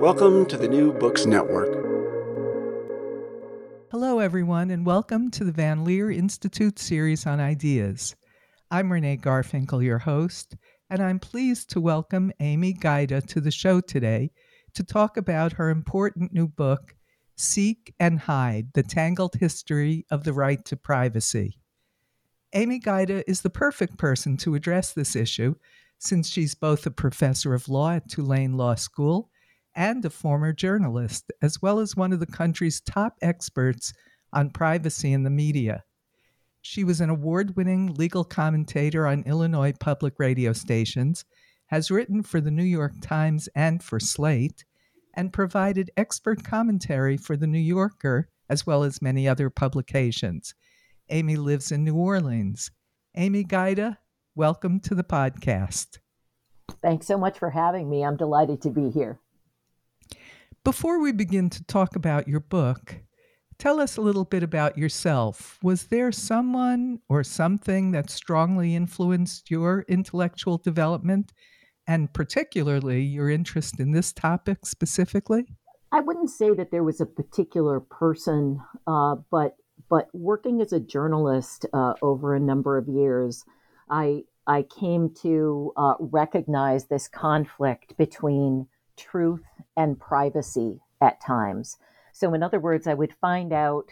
Welcome to the New Books Network. Hello, everyone, and welcome to the Van Leer Institute series on ideas. I'm Renee Garfinkel, your host, and I'm pleased to welcome Amy Gajda to the show today to talk about her important new book, Seek and Hide The Tangled History of the Right to Privacy. Amy Gajda is the perfect person to address this issue since she's both a professor of law at Tulane Law School and a former journalist, as well as one of the country's top experts on privacy in the media. She was an award winning legal commentator on Illinois public radio stations, has written for the New York Times and for Slate, and provided expert commentary for The New Yorker, as well as many other publications. Amy lives in New Orleans. Amy Gajda, welcome to the podcast. Thanks so much for having me. I'm delighted to be here. Before we begin to talk about your book, tell us a little bit about yourself. Was there someone or something that strongly influenced your intellectual development and particularly your interest in this topic specifically? I wouldn't say that there was a particular person, uh, but but working as a journalist uh, over a number of years, I I came to uh, recognize this conflict between truth and privacy at times. So, in other words, I would find out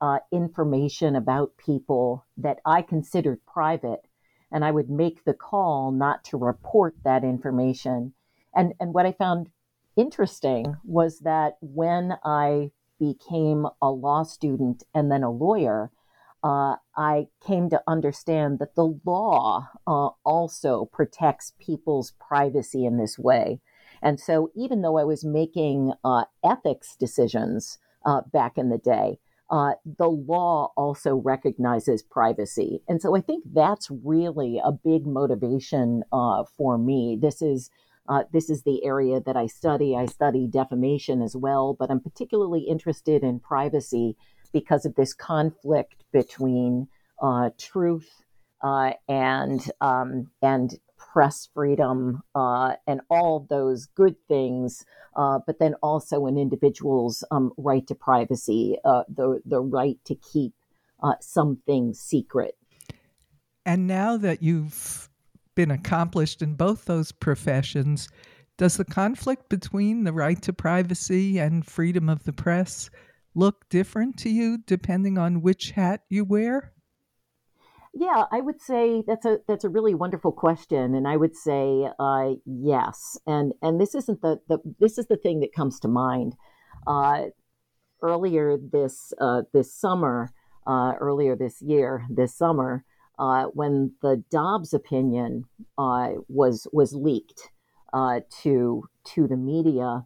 uh, information about people that I considered private, and I would make the call not to report that information. And, and what I found interesting was that when I became a law student and then a lawyer, uh, I came to understand that the law uh, also protects people's privacy in this way. And so, even though I was making uh, ethics decisions uh, back in the day, uh, the law also recognizes privacy. And so, I think that's really a big motivation uh, for me. This is uh, this is the area that I study. I study defamation as well, but I'm particularly interested in privacy because of this conflict between uh, truth and um, and press freedom uh, and all those good things, uh, but then also an individual's um, right to privacy, uh, the the right to keep uh, something secret. And now that you've been accomplished in both those professions, does the conflict between the right to privacy and freedom of the press look different to you depending on which hat you wear? Yeah, I would say that's a that's a really wonderful question, and I would say uh, yes. And and this isn't the, the this is the thing that comes to mind. Uh, earlier this uh, this summer, uh, earlier this year, this summer, uh, when the Dobbs opinion uh, was was leaked to to the media,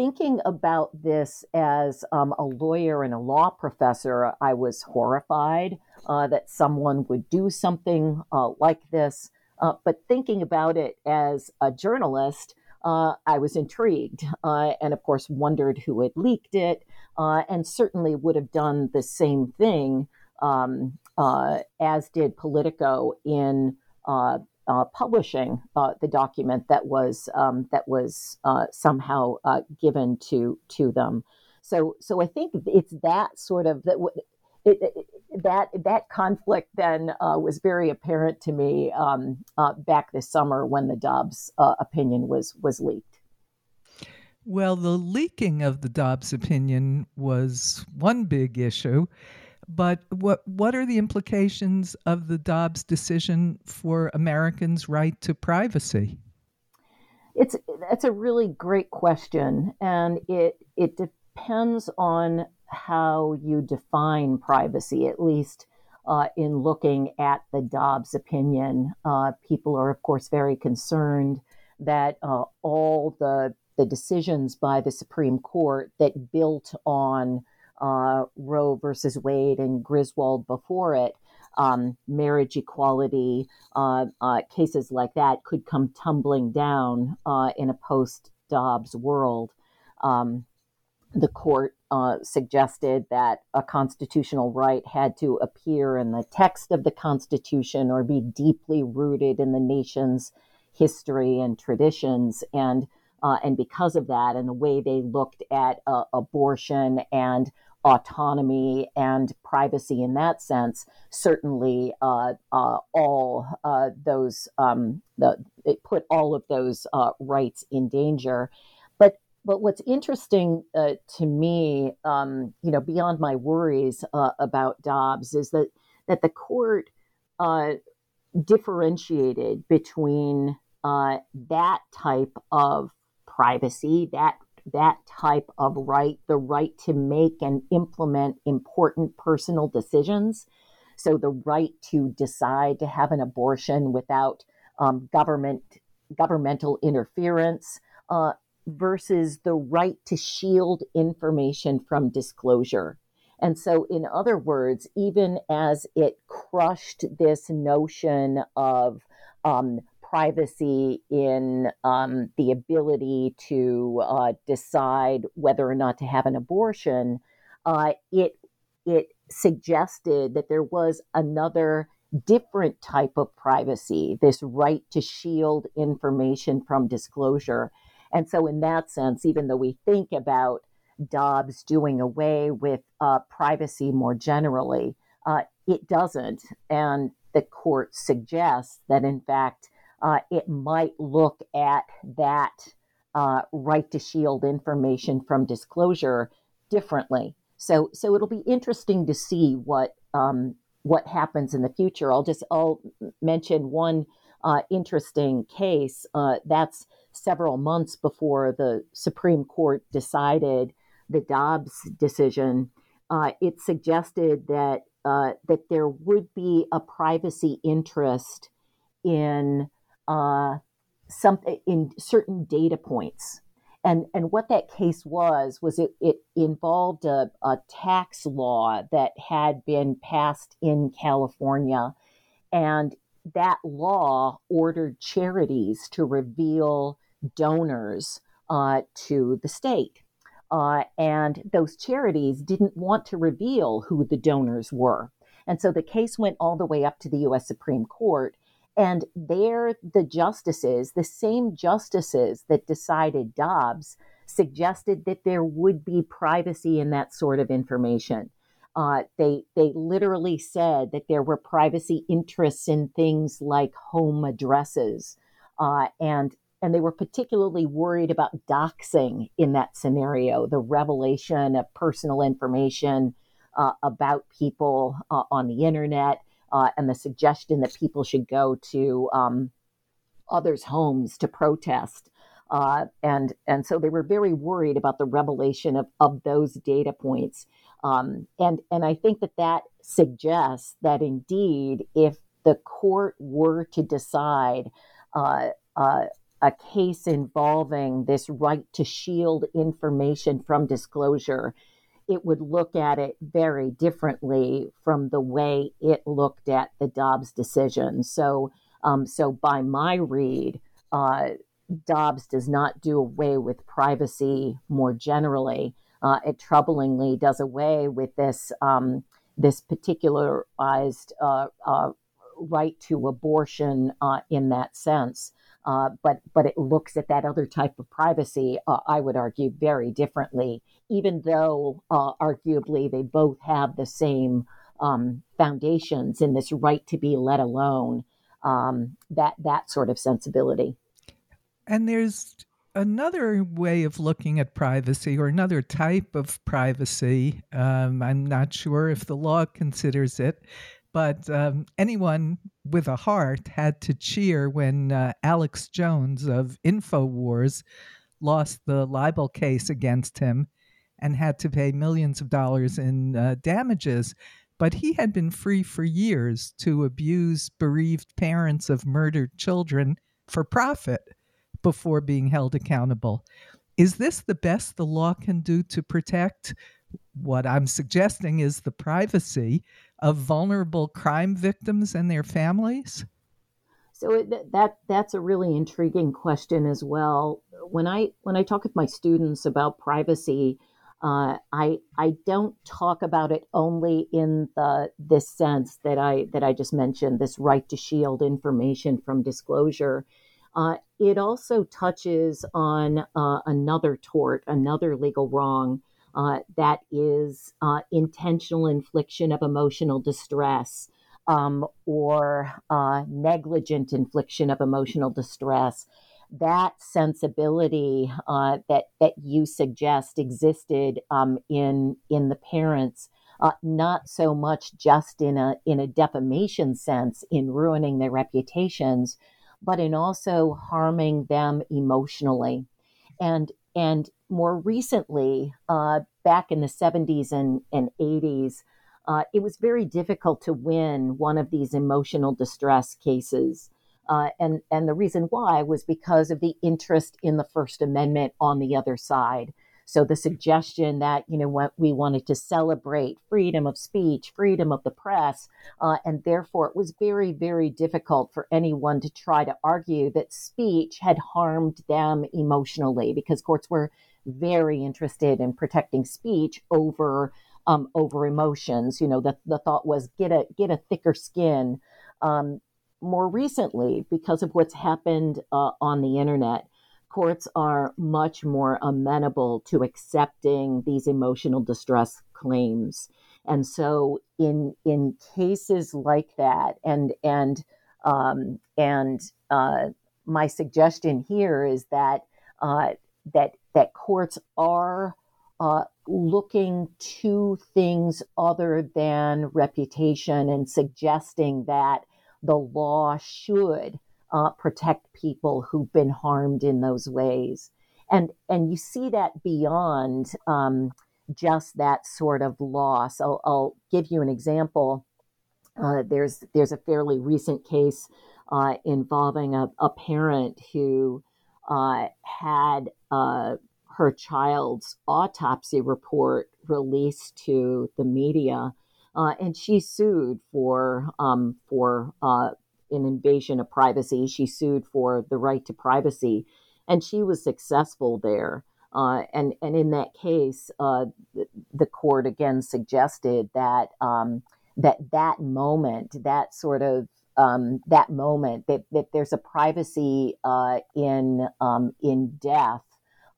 thinking about this as um, a lawyer and a law professor, I was horrified uh, that someone would do something uh, like this. Uh, but thinking about it as a journalist, uh, I was intrigued uh, and, of course, wondered who had leaked it, uh, and certainly would have done the same thing um, as did Politico in uh, uh, publishing the document that was um, that was somehow given to to them. So, so I think it's that sort of that. It, it, that that conflict then uh, was very apparent to me um, uh, back this summer when the Dobbs uh, opinion was was leaked. Well, the leaking of the Dobbs opinion was one big issue, but what what are the implications of the Dobbs decision for Americans' right to privacy? It's that's a really great question, and it it depends on how you define privacy, at least uh, in looking at the Dobbs opinion. Uh, people are, of course, very concerned that uh, all the, the decisions by the Supreme Court that built on uh, Roe versus Wade and Griswold before it, um, marriage equality, uh, uh, cases like that could come tumbling down in a post Dobbs world. Um, the court uh, suggested that a constitutional right had to appear in the text of the Constitution or be deeply rooted in the nation's history and traditions. And uh, and because of that, and the way they looked at uh, abortion and autonomy and privacy in that sense, certainly uh, uh, all uh, those um, the, it put all of those rights in danger. But what's interesting uh, to me, um, you know, beyond my worries uh, about Dobbs, is that that the court uh, differentiated between uh, that type of privacy, that that type of right, the right to make and implement important personal decisions. So the right to decide to have an abortion without um, government governmental interference. Uh, versus the right to shield information from disclosure. And so, in other words, even as it crushed this notion of um, privacy in um, the ability to uh, decide whether or not to have an abortion, uh, it it suggested that there was another different type of privacy, this right to shield information from disclosure. And so, in that sense, even though we think about Dobbs doing away with uh, privacy more generally, uh, it doesn't. And the court suggests that, in fact, uh, it might look at that uh, right to shield information from disclosure differently. So, so it'll be interesting to see what um, what happens in the future. I'll just I'll mention one uh, interesting case. Uh, that's several months before the Supreme Court decided the Dobbs decision, uh, it suggested that uh, that there would be a privacy interest in uh, some in certain data points. And, and what that case was was it, it involved a, a tax law that had been passed in California and that law ordered charities to reveal donors uh, to the state. Uh, and those charities didn't want to reveal who the donors were. And so the case went all the way up to the US Supreme Court. And there, the justices, the same justices that decided Dobbs, suggested that there would be privacy in that sort of information. Uh, they they literally said that there were privacy interests in things like home addresses, uh, and and they were particularly worried about doxing in that scenario, the revelation of personal information uh, about people uh, on the internet, uh, and the suggestion that people should go to um, others' homes to protest. Uh, and and so they were very worried about the revelation of, of those data points. Um, and and I think that that suggests that indeed, if the court were to decide uh, uh, a case involving this right to shield information from disclosure, it would look at it very differently from the way it looked at the Dobbs decision. So, um, so by my read, uh, Dobbs does not do away with privacy more generally. Uh, it troublingly does away with this um, this particularized uh, uh, right to abortion uh, in that sense. Uh, but but it looks at that other type of privacy, uh, I would argue, very differently. Even though arguably they both have the same um, foundations in this right to be let alone, um, that that sort of sensibility. And there's another way of looking at privacy or another type of privacy. Um, I'm not sure if the law considers it, but um, anyone with a heart had to cheer when uh, Alex Jones of InfoWars lost the libel case against him and had to pay millions of dollars in uh, damages. But he had been free for years to abuse bereaved parents of murdered children for profit before being held accountable. Is this the best the law can do to protect? What I'm suggesting is the privacy of vulnerable crime victims and their families. So it, that that's a really intriguing question as well. When I when I talk with my students about privacy, uh, I I don't talk about it only in the this sense that I that I just mentioned, this right to shield information from disclosure. Uh, it also touches on uh, another tort, another legal wrong uh, that is uh, intentional infliction of emotional distress um, or uh, negligent infliction of emotional distress. That sensibility uh, that that you suggest existed um, in in the parents, not so much just in a in a defamation sense, in ruining their reputations, but in also harming them emotionally. And and more recently, uh, back in the 70s and, and 80s, uh, it was very difficult to win one of these emotional distress cases. Uh, and, and the reason why was because of the interest in the First Amendment on the other side. So the suggestion that you know what we wanted to celebrate freedom of speech, freedom of the press, uh, and therefore it was very very difficult for anyone to try to argue that speech had harmed them emotionally because courts were very interested in protecting speech over um, over emotions. You know, the the thought was get a get a thicker skin. Um, more recently, because of what's happened uh, on the internet, courts are much more amenable to accepting these emotional distress claims. And so in in cases like that, and and um, and uh, my suggestion here is that uh, that that courts are uh, looking to things other than reputation and suggesting that the law should uh, protect people who've been harmed in those ways. And, and you see that beyond um, just that sort of loss. I'll, I'll give you an example. Uh, there's, there's a fairly recent case uh, involving a, a, parent who uh, had uh, her child's autopsy report released to the media. Uh, and she sued for um, for uh, an invasion of privacy. She sued for the right to privacy, and she was successful there. Uh, and and in that case, uh, the, court again suggested that um, that that moment, that sort of um, that moment, that, that there's a privacy uh, in um, in death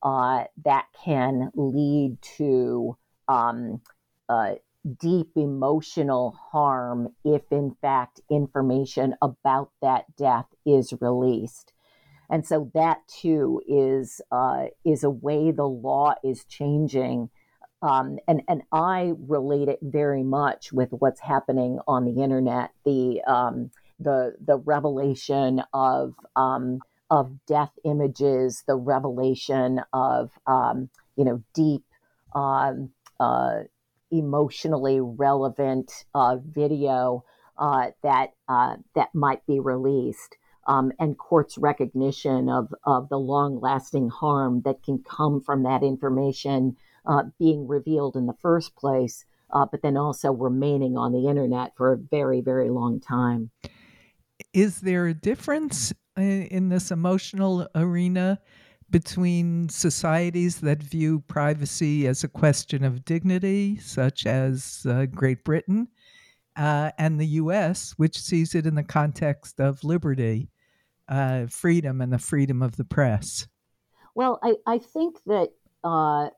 uh, that can lead to um, uh, deep emotional harm if, in fact, information about that death is released. And so that too is uh, is a way the law is changing, um, and and I relate it very much with what's happening on the internet. The um, the the revelation of um, of death images, the revelation of um, you know deep um, uh, emotionally relevant uh, video uh, that uh, that might be released, um, and courts' recognition of of the long lasting harm that can come from that information uh, being revealed in the first place, uh, but then also remaining on the internet for a very very long time. Is there a difference in this emotional arena between societies that view privacy as a question of dignity, such as uh, Great Britain, uh, and the US, which sees it in the context of liberty, uh, freedom, and the freedom of the press? Well, I, I think that uh,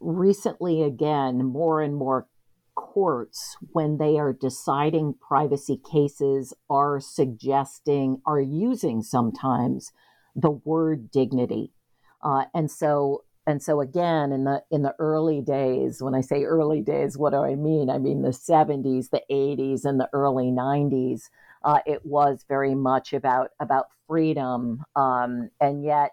recently, again, more and more courts, when they are deciding privacy cases, are suggesting, are using sometimes the word dignity. Uh, and so, and so again, in the in the early days, when I say early days, what do I mean? I mean the 70s, the 80s, and the early 90s. Uh, it was very much about about freedom, um, and yet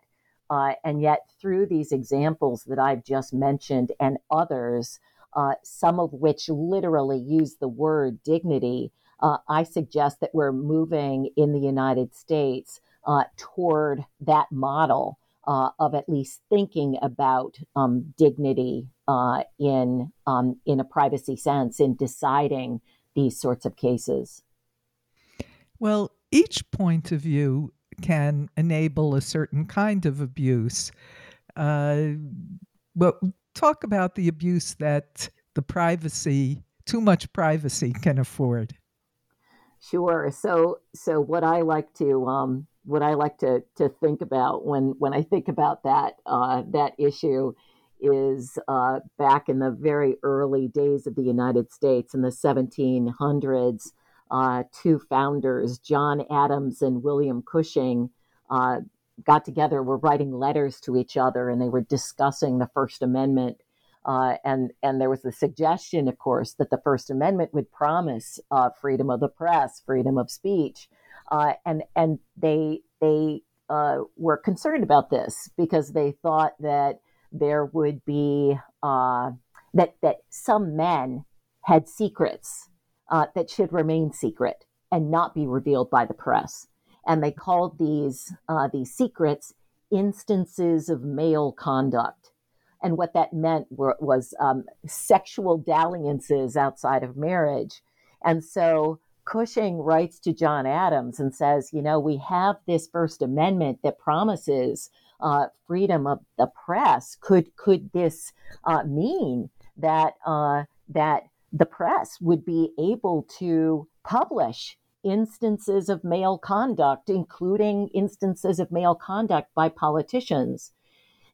uh, and yet, through these examples that I've just mentioned and others, uh, some of which literally use the word dignity, uh, I suggest that we're moving in the United States uh, toward that model uh, of at least thinking about um, dignity uh, in um, in a privacy sense in deciding these sorts of cases. Well, each point of view can enable a certain kind of abuse. Uh, but talk about the abuse that the privacy, too much privacy, can afford. Sure. So, so what I like to um, what I like to to think about when when I think about that uh, that issue is uh, back in the very early days of the United States in the 1700s uh, two founders, John Adams and William Cushing, uh, got together, were writing letters to each other, and they were discussing the First Amendment. Uh, and and there was the suggestion, of course, that the First Amendment would promise uh, freedom of the press, freedom of speech, uh, and and they they uh, were concerned about this because they thought that there would be that that some men had secrets uh, that should remain secret and not be revealed by the press. And they called these uh, these secrets instances of male conduct. And what that meant were, was um, sexual dalliances outside of marriage. And so Cushing writes to John Adams and says, you know, we have this First Amendment that promises uh, freedom of the press. Could could this uh, mean that uh, that the press would be able to publish instances of male conduct, including instances of male conduct by politicians.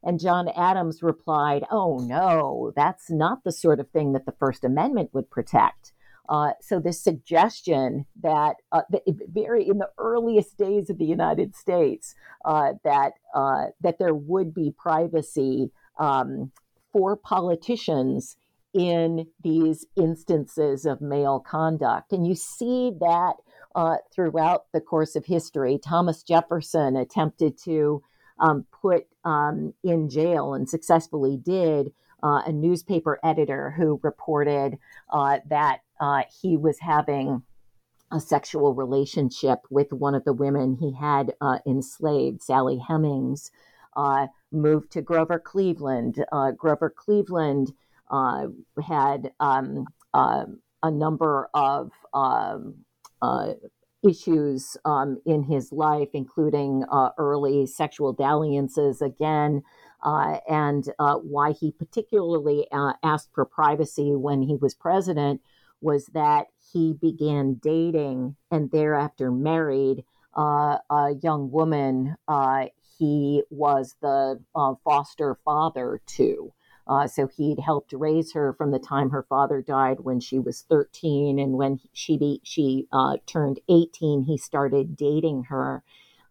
And John Adams replied, Oh, no, that's not the sort of thing that the First Amendment would protect. Uh, so this suggestion that, uh, very in the earliest days of the United States, uh, that uh, that there would be privacy um, for politicians in these instances of male conduct. And you see that uh, throughout the course of history. Thomas Jefferson attempted to um, put um, in jail and successfully did uh, a newspaper editor who reported uh, that uh, he was having a sexual relationship with one of the women he had uh, enslaved, Sally Hemings. Uh, moved to Grover Cleveland. Grover Cleveland had um, a number of um, issues um, in his life, including uh, early sexual dalliances again. Uh, and uh, why he particularly asked for privacy when he was president was that he began dating and thereafter married a young woman he was the foster father to. Uh, so he'd helped raise her from the time her father died when she was 13, and when she be, she uh, turned 18, he started dating her.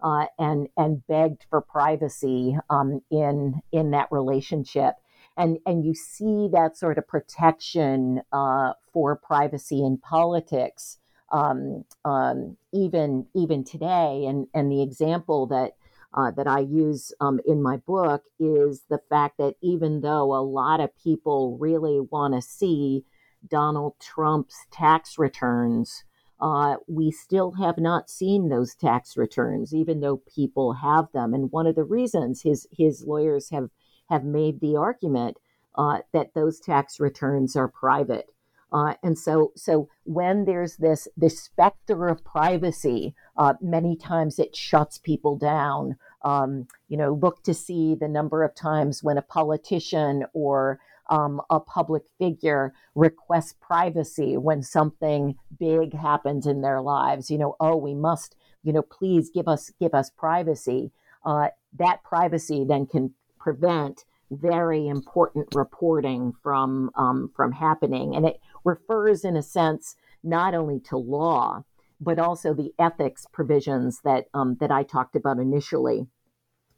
Uh, and and begged for privacy um, in in that relationship, and and you see that sort of protection uh, for privacy in politics um, um, even even today, and and the example that uh, that I use um, in my book is the fact that even though a lot of people really want to see Donald Trump's tax returns, uh, we still have not seen those tax returns, even though people have them. And one of the reasons his his lawyers have have made the argument uh, that those tax returns are private. Uh, and so, so when there's this this specter of privacy, uh, many times it shuts people down. Um, you know, look to see the number of times when a politician or um, a public figure requests privacy when something big happens in their lives. You know, oh, we must, you know, please give us give us privacy. Uh, that privacy then can prevent very important reporting from um, from happening, and it refers, in a sense, not only to law but also the ethics provisions that um, that I talked about initially.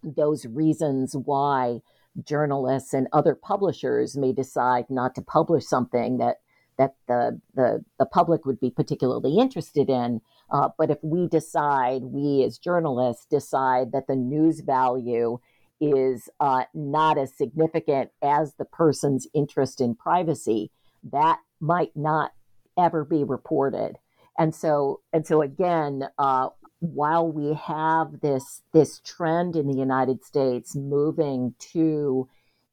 Those reasons why journalists and other publishers may decide not to publish something that that the the, the public would be particularly interested in. Uh, but if we decide, we as journalists decide that the news value is uh, not as significant as the person's interest in privacy, that might not ever be reported. And so, and so again, uh, while we have this this trend in the United States moving to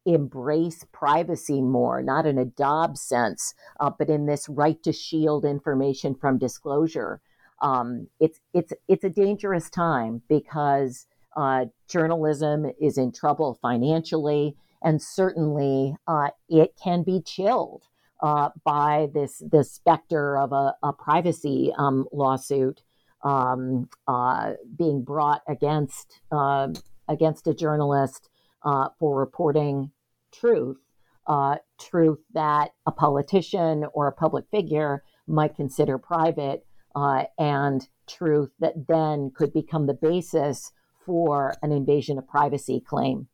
embrace privacy more, not in a Dobbs sense, uh, but in this right to shield information from disclosure, um, it's it's it's a dangerous time because uh, journalism is in trouble financially, and certainly uh, it can be chilled uh, by this this specter of a, a privacy um, lawsuit um, uh, being brought against uh, against a journalist uh, for reporting truth, uh, truth that a politician or a public figure might consider private, uh, and truth that then could become the basis for an invasion of privacy claim.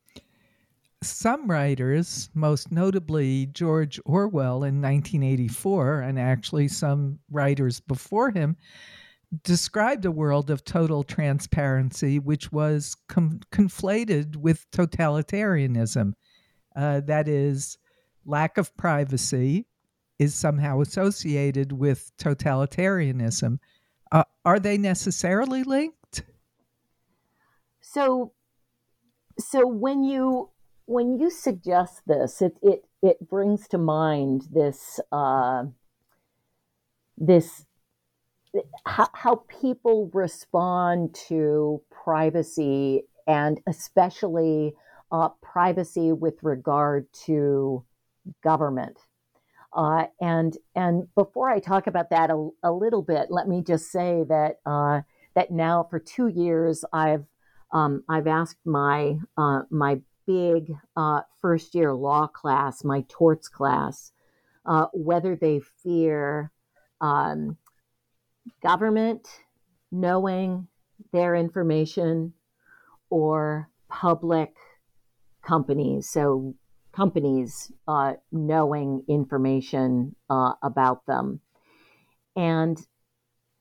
Some writers, most notably George Orwell in 1984, and actually some writers before him, described a world of total transparency, which was com- conflated with totalitarianism. Uh, that is, lack of privacy is somehow associated with totalitarianism. Uh, are they necessarily linked? So, so when you when you suggest this, it it it brings to mind this uh, this how, how people respond to privacy and especially uh, privacy with regard to government. Uh, and and before I talk about that a, a little bit, let me just say that uh, that now for two years I've um, I've asked my uh, my big uh, first year law class, my torts class, uh, whether they fear um, government knowing their information or public companies. So, companies uh, knowing information uh, about them. And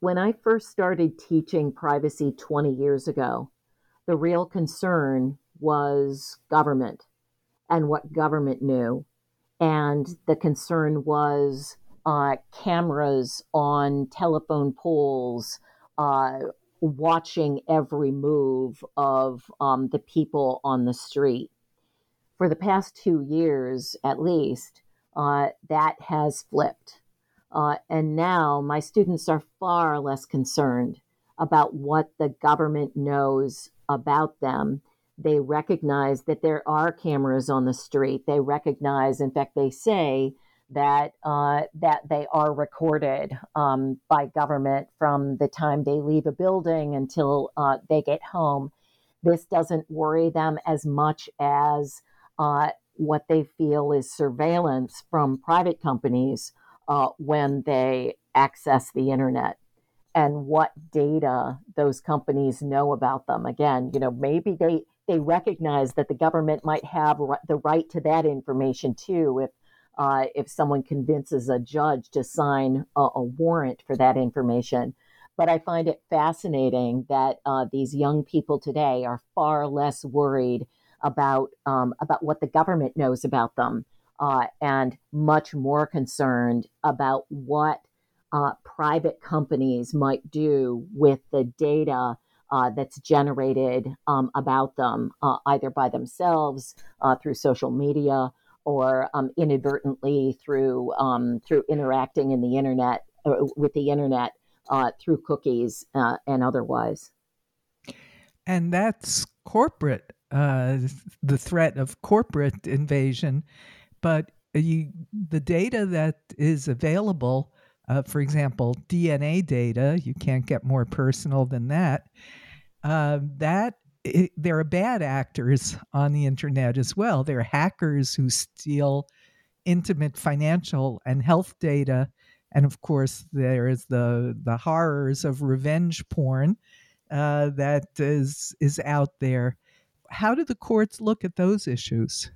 when I first started teaching privacy 20 years ago, the real concern was government and what government knew. And the concern was uh, cameras on telephone poles, uh, watching every move of um, the people on the street. For the past two years, at least, uh, that has flipped. Uh, and now my students are far less concerned about what the government knows about them. They recognize that there are cameras on the street. They recognize, in fact, they say that uh, that they are recorded um, by government from the time they leave a building until uh, they get home. This doesn't worry them as much as uh, what they feel is surveillance from private companies uh, when they access the internet and what data those companies know about them. Again, you know, maybe they they recognize that the government might have the right to that information too if uh, if someone convinces a judge to sign a, a, warrant for that information. But I find it fascinating that uh, these young people today are far less worried about um, about what the government knows about them, uh, and much more concerned about what uh, private companies might do with the data uh, that's generated um, about them, uh, either by themselves uh, through social media or um, inadvertently through um, through interacting in the internet uh, with the internet uh, through cookies uh, and otherwise. And that's corporate, the threat of corporate invasion. But you, the data that is available, uh, for example, DNA data, you can't get more personal than that. Uh, that it, there are bad actors on the internet as well. There are hackers who steal intimate financial and health data, and of course, there is the the horrors of revenge porn uh, that is is out there. How do the courts look at those issues?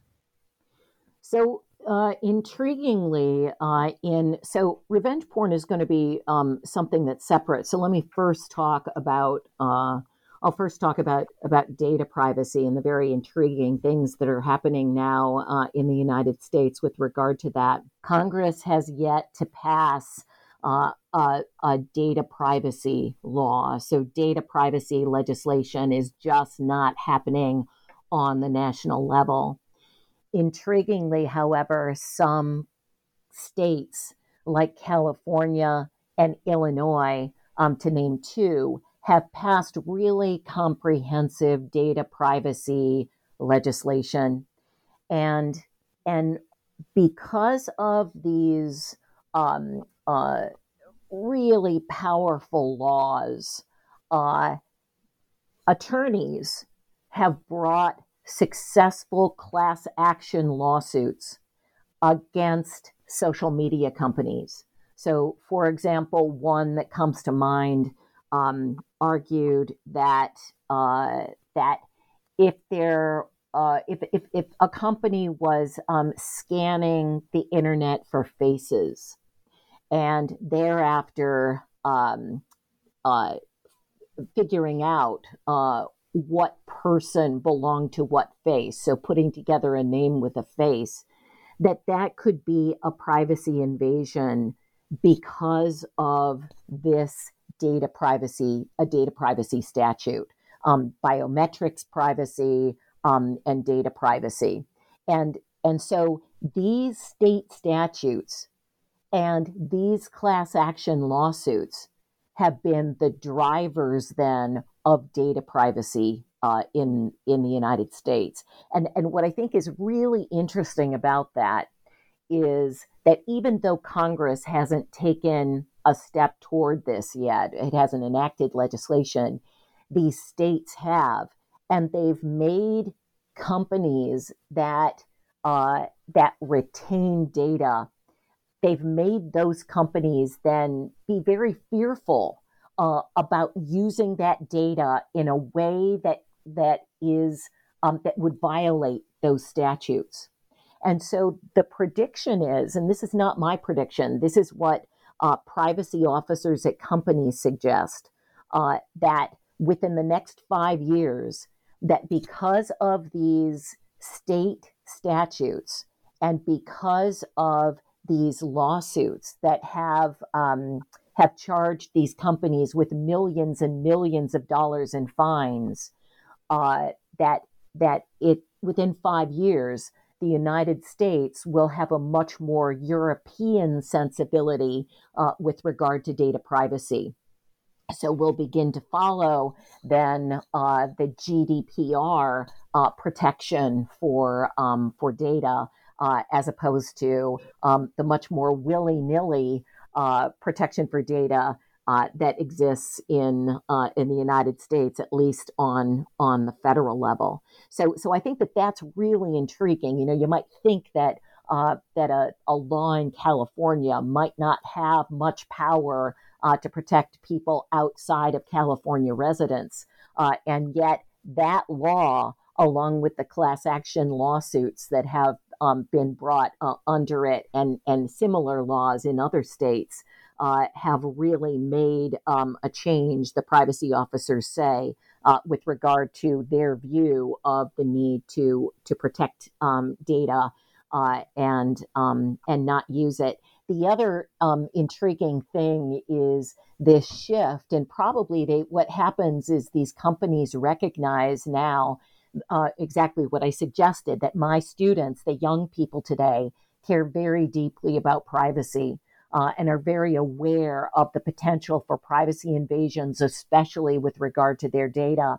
So uh, intriguingly, uh, in so revenge porn is going to be um, something that's separate. So let me first talk about uh, I'll first talk about about data privacy and the very intriguing things that are happening now uh, in the United States with regard to that. Congress has yet to pass uh, a, a, data privacy law, so data privacy legislation is just not happening on the national level. Intriguingly, however, some states like California and Illinois, um, to name two, have passed really comprehensive data privacy legislation. And, and because of these um, uh, really powerful laws, uh, attorneys have brought successful class action lawsuits against social media companies. So, for example, one that comes to mind um, argued that uh, that if there uh, if, if, if a company was um, scanning the internet for faces and thereafter um, uh, figuring out uh, what person belonged to what face, so putting together a name with a face, that that could be a privacy invasion because of this data privacy, a data privacy statute, um, biometrics privacy, um, and data privacy. And, and so these state statutes and these class action lawsuits have been the drivers then of data privacy uh, in in the United States. And and what I think is really interesting about that is that even though Congress hasn't taken a step toward this yet. It hasn't enacted legislation. These states have, and they've made companies that uh, that retain data. They've made those companies then be very fearful uh, about using that data in a way that that is um, that would violate those statutes. And so the prediction is, and this is not my prediction, this is what uh, privacy officers at companies suggest uh, that within the next five years, that because of these state statutes and because of these lawsuits that have um, have charged these companies with millions and millions of dollars in fines, uh, that that it within five years the United States will have a much more European sensibility uh, with regard to data privacy. So we'll begin to follow then uh, the GDPR uh, protection for um, for data uh, as opposed to um, the much more willy nilly uh, protection for data uh, that exists in uh, in the United States, at least on on the federal level. So, so I think that that's really intriguing. You know, you might think that uh, that a, a law in California might not have much power uh, to protect people outside of California residents, uh, and yet that law, along with the class action lawsuits that have um, been brought uh, under it, and and similar laws in other states uh, have really made um, a change, the privacy officers say, uh, with regard to their view of the need to to protect um, data uh, and um, and not use it. The other um, intriguing thing is this shift, and probably they, what happens is these companies recognize now uh, exactly what I suggested that my students, the young people today, care very deeply about privacy. Uh, and are very aware of the potential for privacy invasions, especially with regard to their data.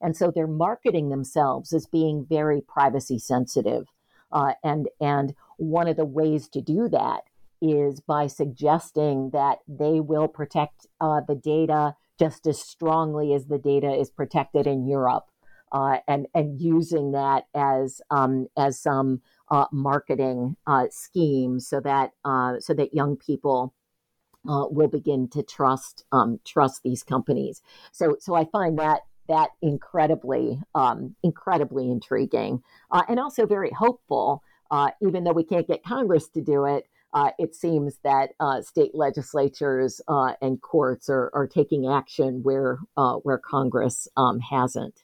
And so they're marketing themselves as being very privacy sensitive. Uh, and, and one of the ways to do that is by suggesting that they will protect uh, the data just as strongly as the data is protected in Europe, uh, and and using that as um, as some uh, marketing uh, scheme so that uh, so that young people. Uh, will begin to trust um, trust these companies. So so I find that that incredibly um, incredibly intriguing and also very hopeful. even though we can't get Congress to do it, uh, it seems that uh, state legislatures uh, and courts are, are taking action where uh, where Congress um, hasn't.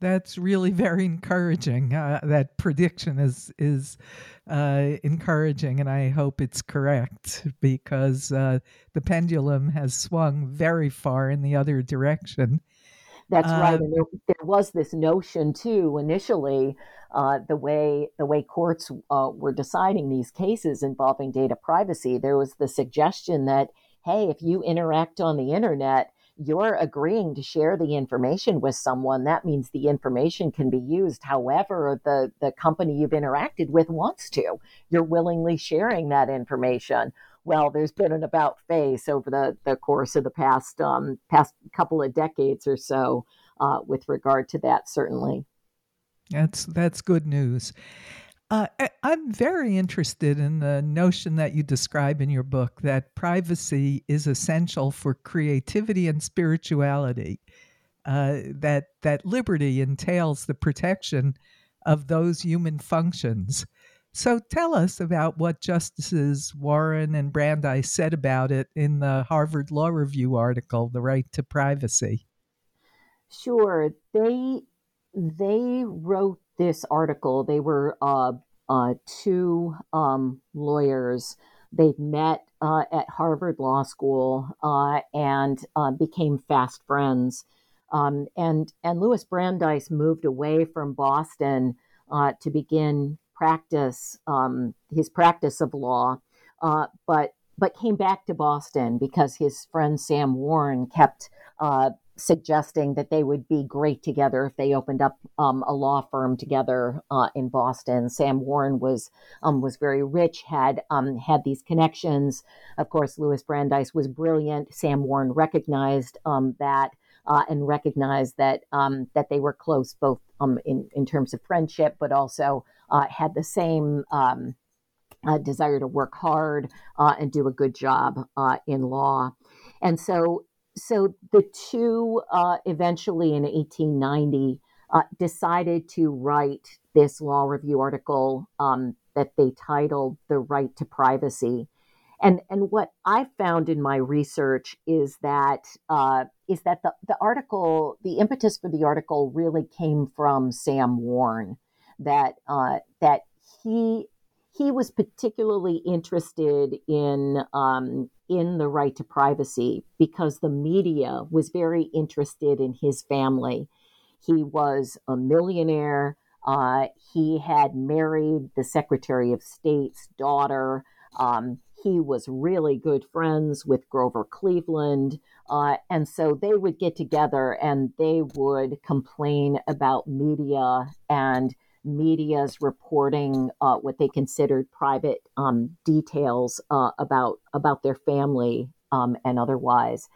That's really very encouraging. Uh, that prediction is is uh, encouraging, and I hope it's correct because uh, the pendulum has swung very far in the other direction. That's right. Um, and there, there, was this notion too initially uh, the way the way courts uh, were deciding these cases involving data privacy, there was the suggestion that hey, if you interact on the internet, you're agreeing to share the information with someone. That means the information can be used however the, the company you've interacted with wants to. You're willingly sharing that information. Well, there's been an about face over the, the course of the past um, past couple of decades or so uh, with regard to that, certainly. That's that's good news. Uh, I'm very interested in the notion that you describe in your book that privacy is essential for creativity and spirituality. Uh, that that liberty entails the protection of those human functions. So tell us about what Justices Warren and Brandeis said about it in the Harvard Law Review article, "The Right to Privacy." Sure, they they wrote this article. They were uh, uh, two um, lawyers. They met uh, at Harvard Law School uh, and uh, became fast friends. Um, and and Louis Brandeis moved away from Boston uh, to begin practice um, his practice of law, but but came back to Boston because his friend Sam Warren kept suggesting that they would be great together if they opened up um, a law firm together uh, in Boston. Sam Warren was um, was very rich, had um, had these connections. Of course, Louis Brandeis was brilliant. Sam Warren recognized um, that uh, and recognized that um, that they were close, both um, in in terms of friendship, but also uh, had the same. Uh, desire to work hard uh, and do a good job uh, in law. And so so the two uh, eventually in 1890 uh, decided to write this law review article um, that they titled "The Right to Privacy." And and what I found in my research is that uh, is that the the article, the impetus for the article, really came from Sam Warren. That uh, that he he was particularly interested in um, in the right to privacy because the media was very interested in his family. He was a millionaire. Uh, he had married the Secretary of State's daughter. Um, he was really good friends with Grover Cleveland. Uh, and so they would get together and they would complain about media and media's reporting uh, what they considered private um, details uh, about about their family um, and otherwise.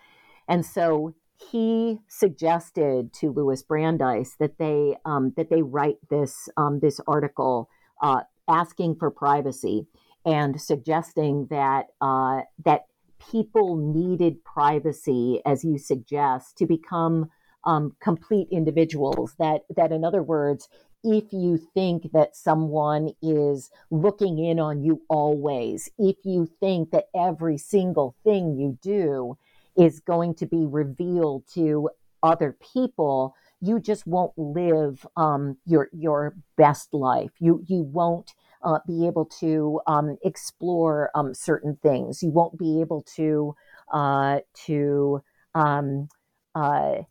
And so he suggested to Louis Brandeis that they um, that they write this um, this article uh, asking for privacy and suggesting that uh, that people needed privacy, as you suggest, to become um, complete individuals. That that in other words, if you think that someone is looking in on you always, if you think that every single thing you do is going to be revealed to other people, you just won't live um, your your best life. You you won't uh, be able to um, explore um, certain things. You won't be able to uh, to um, uh,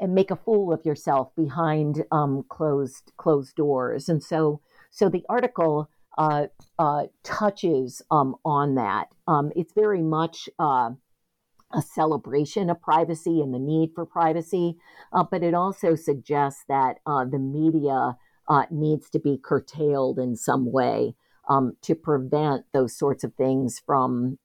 and make a fool of yourself behind um, closed closed doors. And so, so the article uh, uh, touches um, on that. Um, it's very much uh, a celebration of privacy and the need for privacy, uh, but it also suggests that uh, the media uh, needs to be curtailed in some way um, to prevent those sorts of things from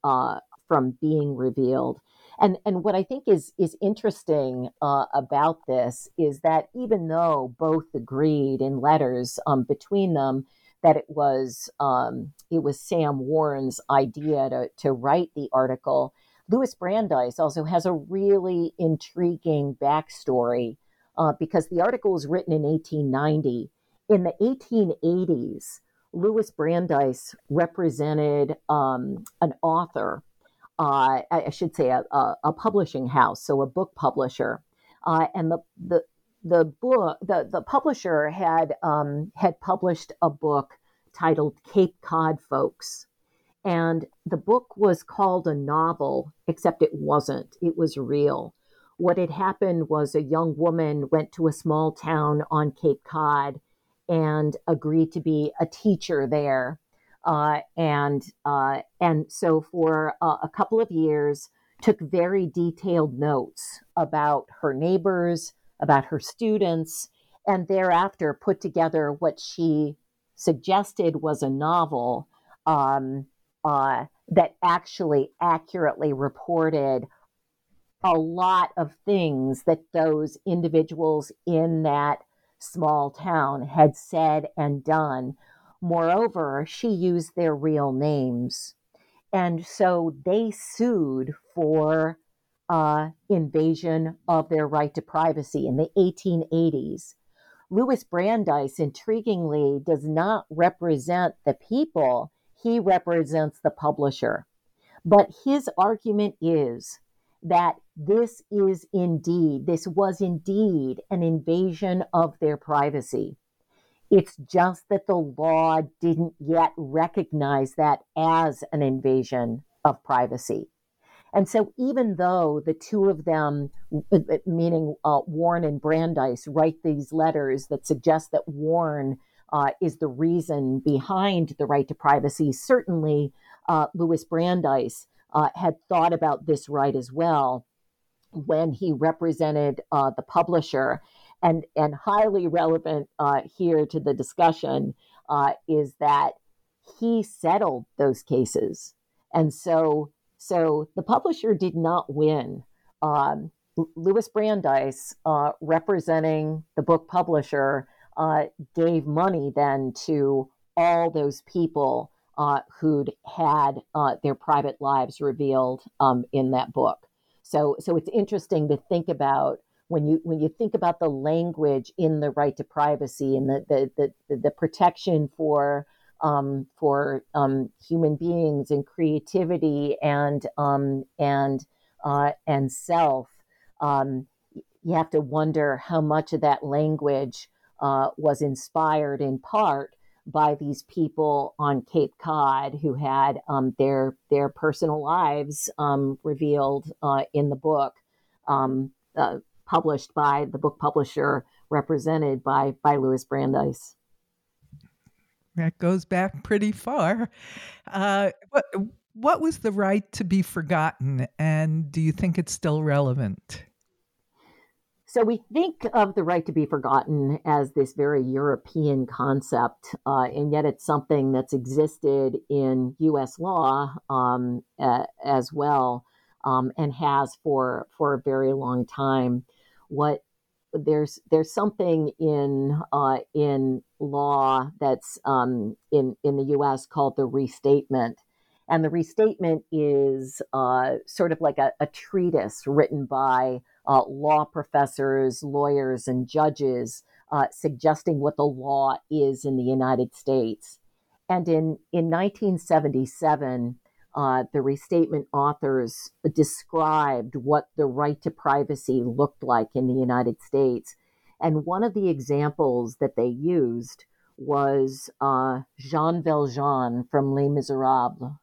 from being revealed. And and what I think is is interesting uh, about this is that even though both agreed in letters um, between them that it was um, it was Sam Warren's idea to to write the article, Louis Brandeis also has a really intriguing backstory uh, because the article was written in 1890. In the 1880s, Louis Brandeis represented um, an author uh, I should say, a, a, a, publishing house, so a book publisher. Uh, and the, the, the book, the, the publisher had, um, had published a book titled Cape Cod Folks. And the book was called a novel, except it wasn't. It was real. What had happened was a young woman went to a small town on Cape Cod and agreed to be a teacher there uh, and uh, and so for uh, a couple of years took very detailed notes about her neighbors, about her students, and thereafter put together what she suggested was a novel um, uh, that actually accurately reported a lot of things that those individuals in that small town had said and done Moreover, she used their real names. And so they sued for uh, invasion of their right to privacy in the 1880s. Louis Brandeis, intriguingly, does not represent the people, he represents the publisher. But his argument is that this is indeed, this was indeed an invasion of their privacy. It's just that the law didn't yet recognize that as an invasion of privacy. And so, even though the two of them, uh, uh, meaning uh, Warren and Brandeis, write these letters that suggest that Warren uh, is the reason behind the right to privacy, certainly uh, Louis Brandeis uh, had thought about this right as well when he represented the publisher and and highly relevant uh, here to the discussion uh, is that he settled those cases, and so so the publisher did not win. Um, Louis Brandeis, uh, representing the book publisher, uh, gave money then to all those people uh, who'd had uh, their private lives revealed um, in that book. So, so it's interesting to think about when you when you think about the language in the right to privacy and the the the, the protection for um, for um, human beings and creativity and um, and uh, and self, um, you have to wonder how much of that language uh, was inspired in part by these people on Cape Cod who had um, their their personal lives um, revealed uh, in the book. Uh, published by the book publisher represented by by Louis Brandeis. That goes back pretty far. Uh, what what was the right to be forgotten, and do you think it's still relevant? So we think of the right to be forgotten as this very European concept, uh, and yet it's something that's existed in U.S. law um, uh, as well, um, and has for for a very long time what there's there's something in uh, in law that's um, in in the U.S. called the restatement, and the restatement is uh, sort of like a, a treatise written by uh, law professors, lawyers, and judges uh, suggesting what the law is in the United States. And in, in 1977, uh, the restatement authors described what the right to privacy looked like in the United States. And one of the examples that they used was uh, Jean Valjean from Les Miserables.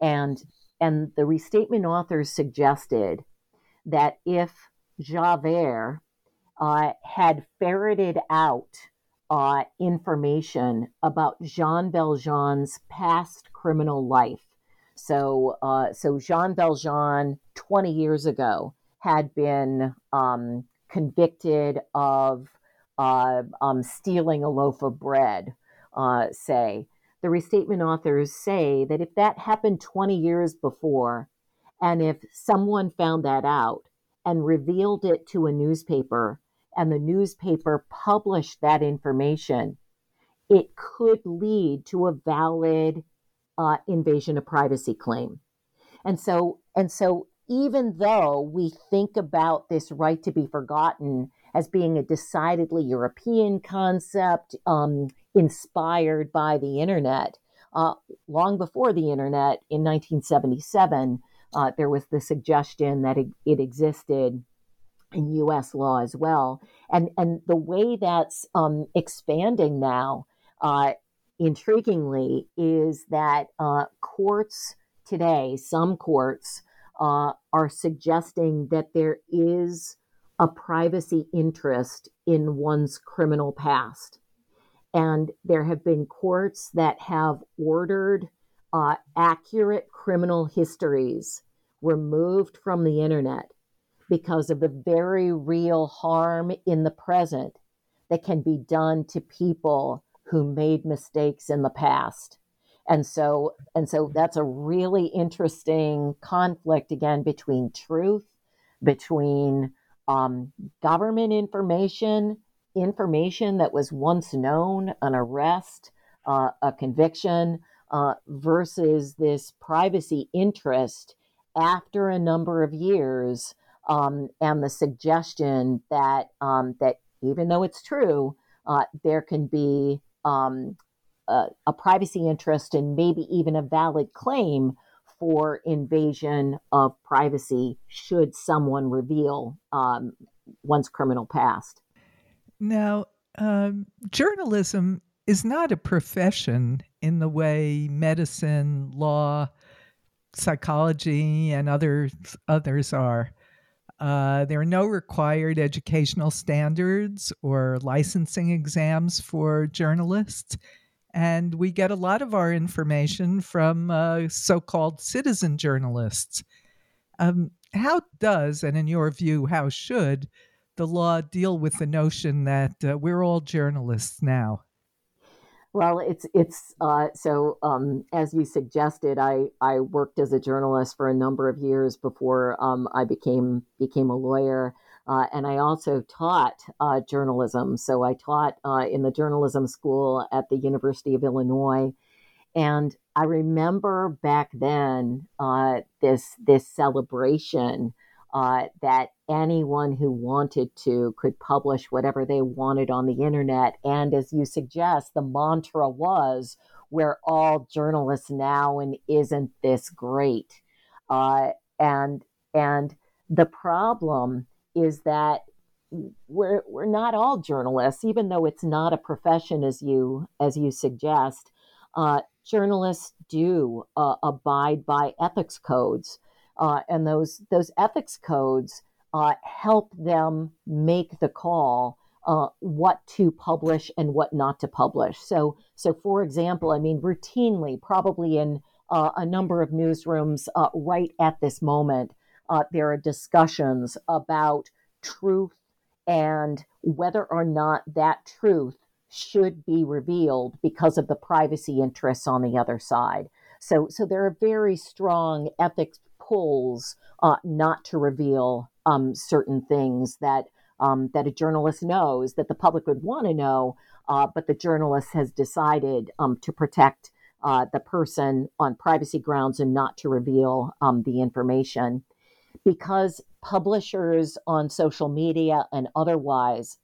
And, and the restatement authors suggested that if Javert uh, had ferreted out uh, information about Jean Valjean's past criminal life. So, uh, so Jean Valjean, 20 years ago, had been um, convicted of uh, um, stealing a loaf of bread, uh, say. The restatement authors say that if that happened 20 years before, and if someone found that out and revealed it to a newspaper, and the newspaper published that information, it could lead to a valid uh, invasion of privacy claim. And so, and so, even though we think about this right to be forgotten as being a decidedly European concept, um, inspired by the internet, uh, long before the internet in 1977, uh, there was the suggestion that it, it existed in U.S. law as well, and and the way that's um, expanding now, uh, intriguingly, is that uh, courts today, some courts, uh, are suggesting that there is a privacy interest in one's criminal past, and there have been courts that have ordered uh, accurate criminal histories removed from the internet because of the very real harm in the present that can be done to people who made mistakes in the past. And so and so that's a really interesting conflict again between truth, between um, government information, information that was once known, an arrest, uh, a conviction, uh, versus this privacy interest after a number of years um, and the suggestion that um, that even though it's true, uh, there can be um, a, a, privacy interest and maybe even a valid claim for invasion of privacy should someone reveal um, one's criminal past. Now, um, journalism is not a profession in the way medicine, law, psychology, and others others are. Uh, there are no required educational standards or licensing exams for journalists. And we get a lot of our information from uh, so called citizen journalists. Um, how does, and in your view, how should the law deal with the notion that uh, we're all journalists now? Well, it's it's uh, so um, as you suggested, I I worked as a journalist for a number of years before um, I became became a lawyer, uh, and I also taught uh, journalism. So I taught uh, in the journalism school at the University of Illinois, and I remember back then uh, this this celebration uh, that anyone who wanted to could publish whatever they wanted on the internet. And as you suggest, the mantra was, we're all journalists now, and isn't this great? Uh, and and the problem is that we're we're not all journalists, even though it's not a profession as you as you suggest. Uh, journalists do uh, abide by ethics codes. Uh, and those those ethics codes uh, help them make the call uh, what to publish and what not to publish. So, so for example, I mean, routinely, probably in uh, a number of newsrooms uh, right at this moment, uh, there are discussions about truth and whether or not that truth should be revealed because of the privacy interests on the other side. So, so there are very strong ethics pulls uh, not to reveal um, certain things that um, that a journalist knows that the public would want to know, uh, but the journalist has decided um, to protect uh, the person on privacy grounds and not to reveal um, the information. because publishers on social media and otherwise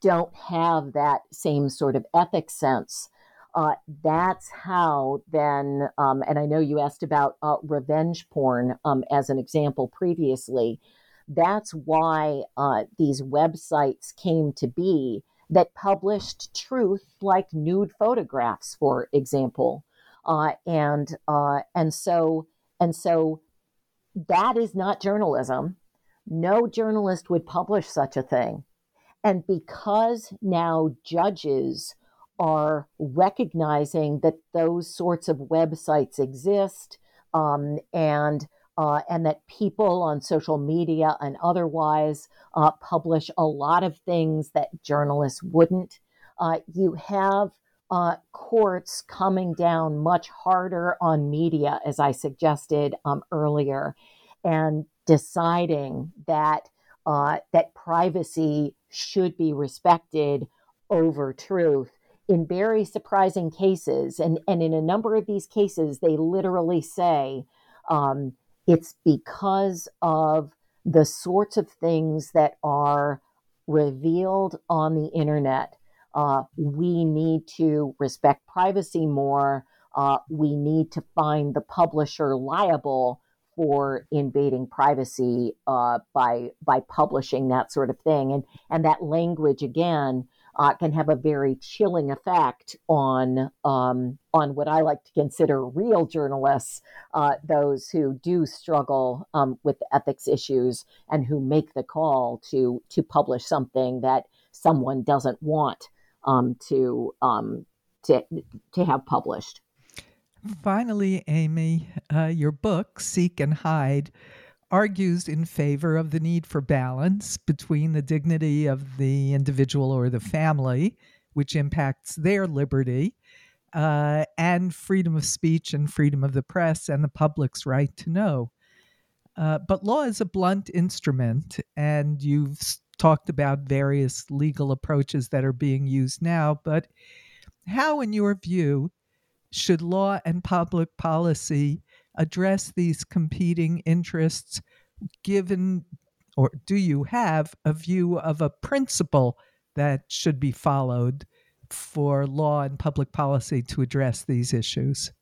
don't have that same sort of ethics sense. Uh, that's how then, um, and I know you asked about uh, revenge porn um, as an example previously. That's why uh, these websites came to be that published truth like nude photographs, for example. Uh, and uh, and so and so that is not journalism. No journalist would publish such a thing. And because now judges are recognizing that those sorts of websites exist um, and uh, and that people on social media and otherwise uh, publish a lot of things that journalists wouldn't. Uh, you have uh, courts coming down much harder on media, as I suggested um, earlier, and deciding that uh, that privacy should be respected over truth in very surprising cases. And, and in a number of these cases, they literally say um, it's because of the sorts of things that are revealed on the internet. Uh, we need to respect privacy more. Uh, we need to find the publisher liable for invading privacy uh, by by publishing that sort of thing, and and that language again uh, can have a very chilling effect on um, on what I like to consider real journalists, uh, those who do struggle um, with ethics issues and who make the call to to publish something that someone doesn't want um, to um, to to have published. Finally, Amy, uh, your book, Seek and Hide, argues in favor of the need for balance between the dignity of the individual or the family, which impacts their liberty, uh, and freedom of speech and freedom of the press and the public's right to know. Uh, but law is a blunt instrument, and you've talked about various legal approaches that are being used now. But how, in your view, should law and public policy address these competing interests given or do you have a view of a principle that should be followed for law and public policy to address these issues?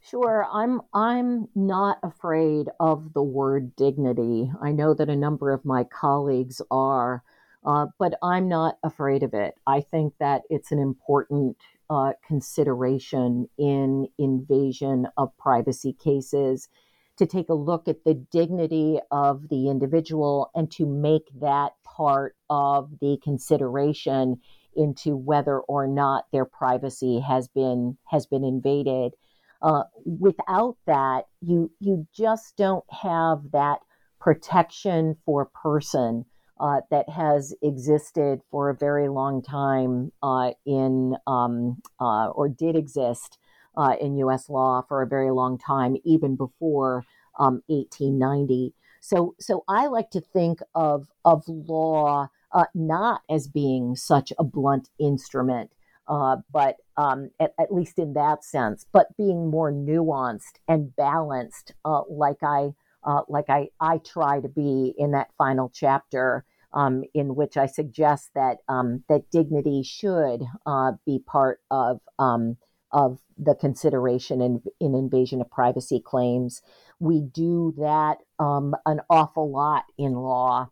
Sure, I'm I'm not afraid of the word dignity. I know that a number of my colleagues are, uh, but I'm not afraid of it. I think that it's an important uh, consideration in invasion of privacy cases to take a look at the dignity of the individual and to make that part of the consideration into whether or not their privacy has been has been invaded. Uh, without that, you you just don't have that protection for person uh, that has existed for a very long time uh, in um, uh, or did exist uh, in U.S. law for a very long time, even before um, 1890. So, so I like to think of of law uh, not as being such a blunt instrument. But um, at, at, least in that sense, but being more nuanced and balanced, like I uh, like I, I try to be in that final chapter, um, in which I suggest that um, that dignity should uh, be part of um, of the consideration in, in invasion of privacy claims. We do that um, an awful lot in law.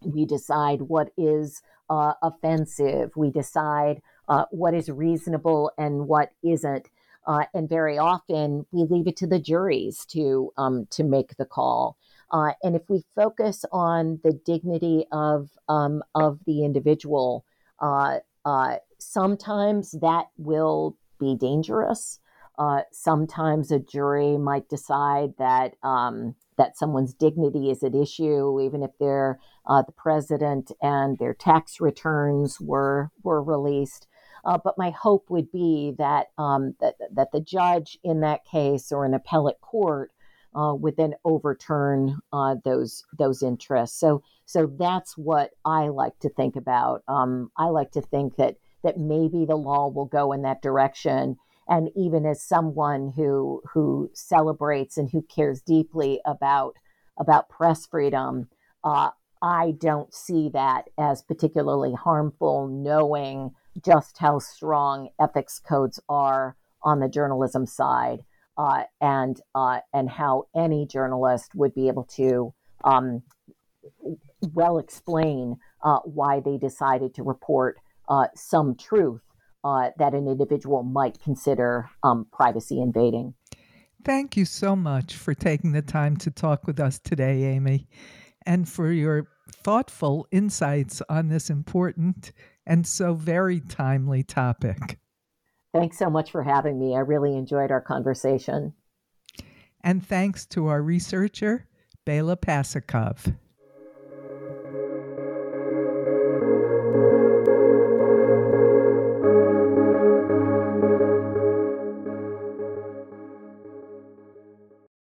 We decide what is uh, offensive. We decide uh, what is reasonable and what isn't. Uh, and very often we leave it to the juries to um, to make the call. Uh, and if we focus on the dignity of um, of the individual, uh, uh sometimes that will be dangerous. Uh, sometimes a jury might decide that um, that someone's dignity is at issue, even if they're uh, the president and their tax returns were were released. Uh, but my hope would be that, um, that that the judge in that case or an appellate court uh, would then overturn uh, those those interests. So so that's what I like to think about. Um, I like to think that that maybe the law will go in that direction. And even as someone who who celebrates and who cares deeply about about press freedom, uh, I don't see that as particularly harmful, knowing just how strong ethics codes are on the journalism side, uh, and uh, and how any journalist would be able to um, well explain uh, why they decided to report uh, some truth uh, that an individual might consider um, privacy invading. Thank you so much for taking the time to talk with us today, Amy, and for your thoughtful insights on this important and so very timely topic. Thanks so much for having me. I really enjoyed our conversation. And thanks to our researcher, Bela Pasikov.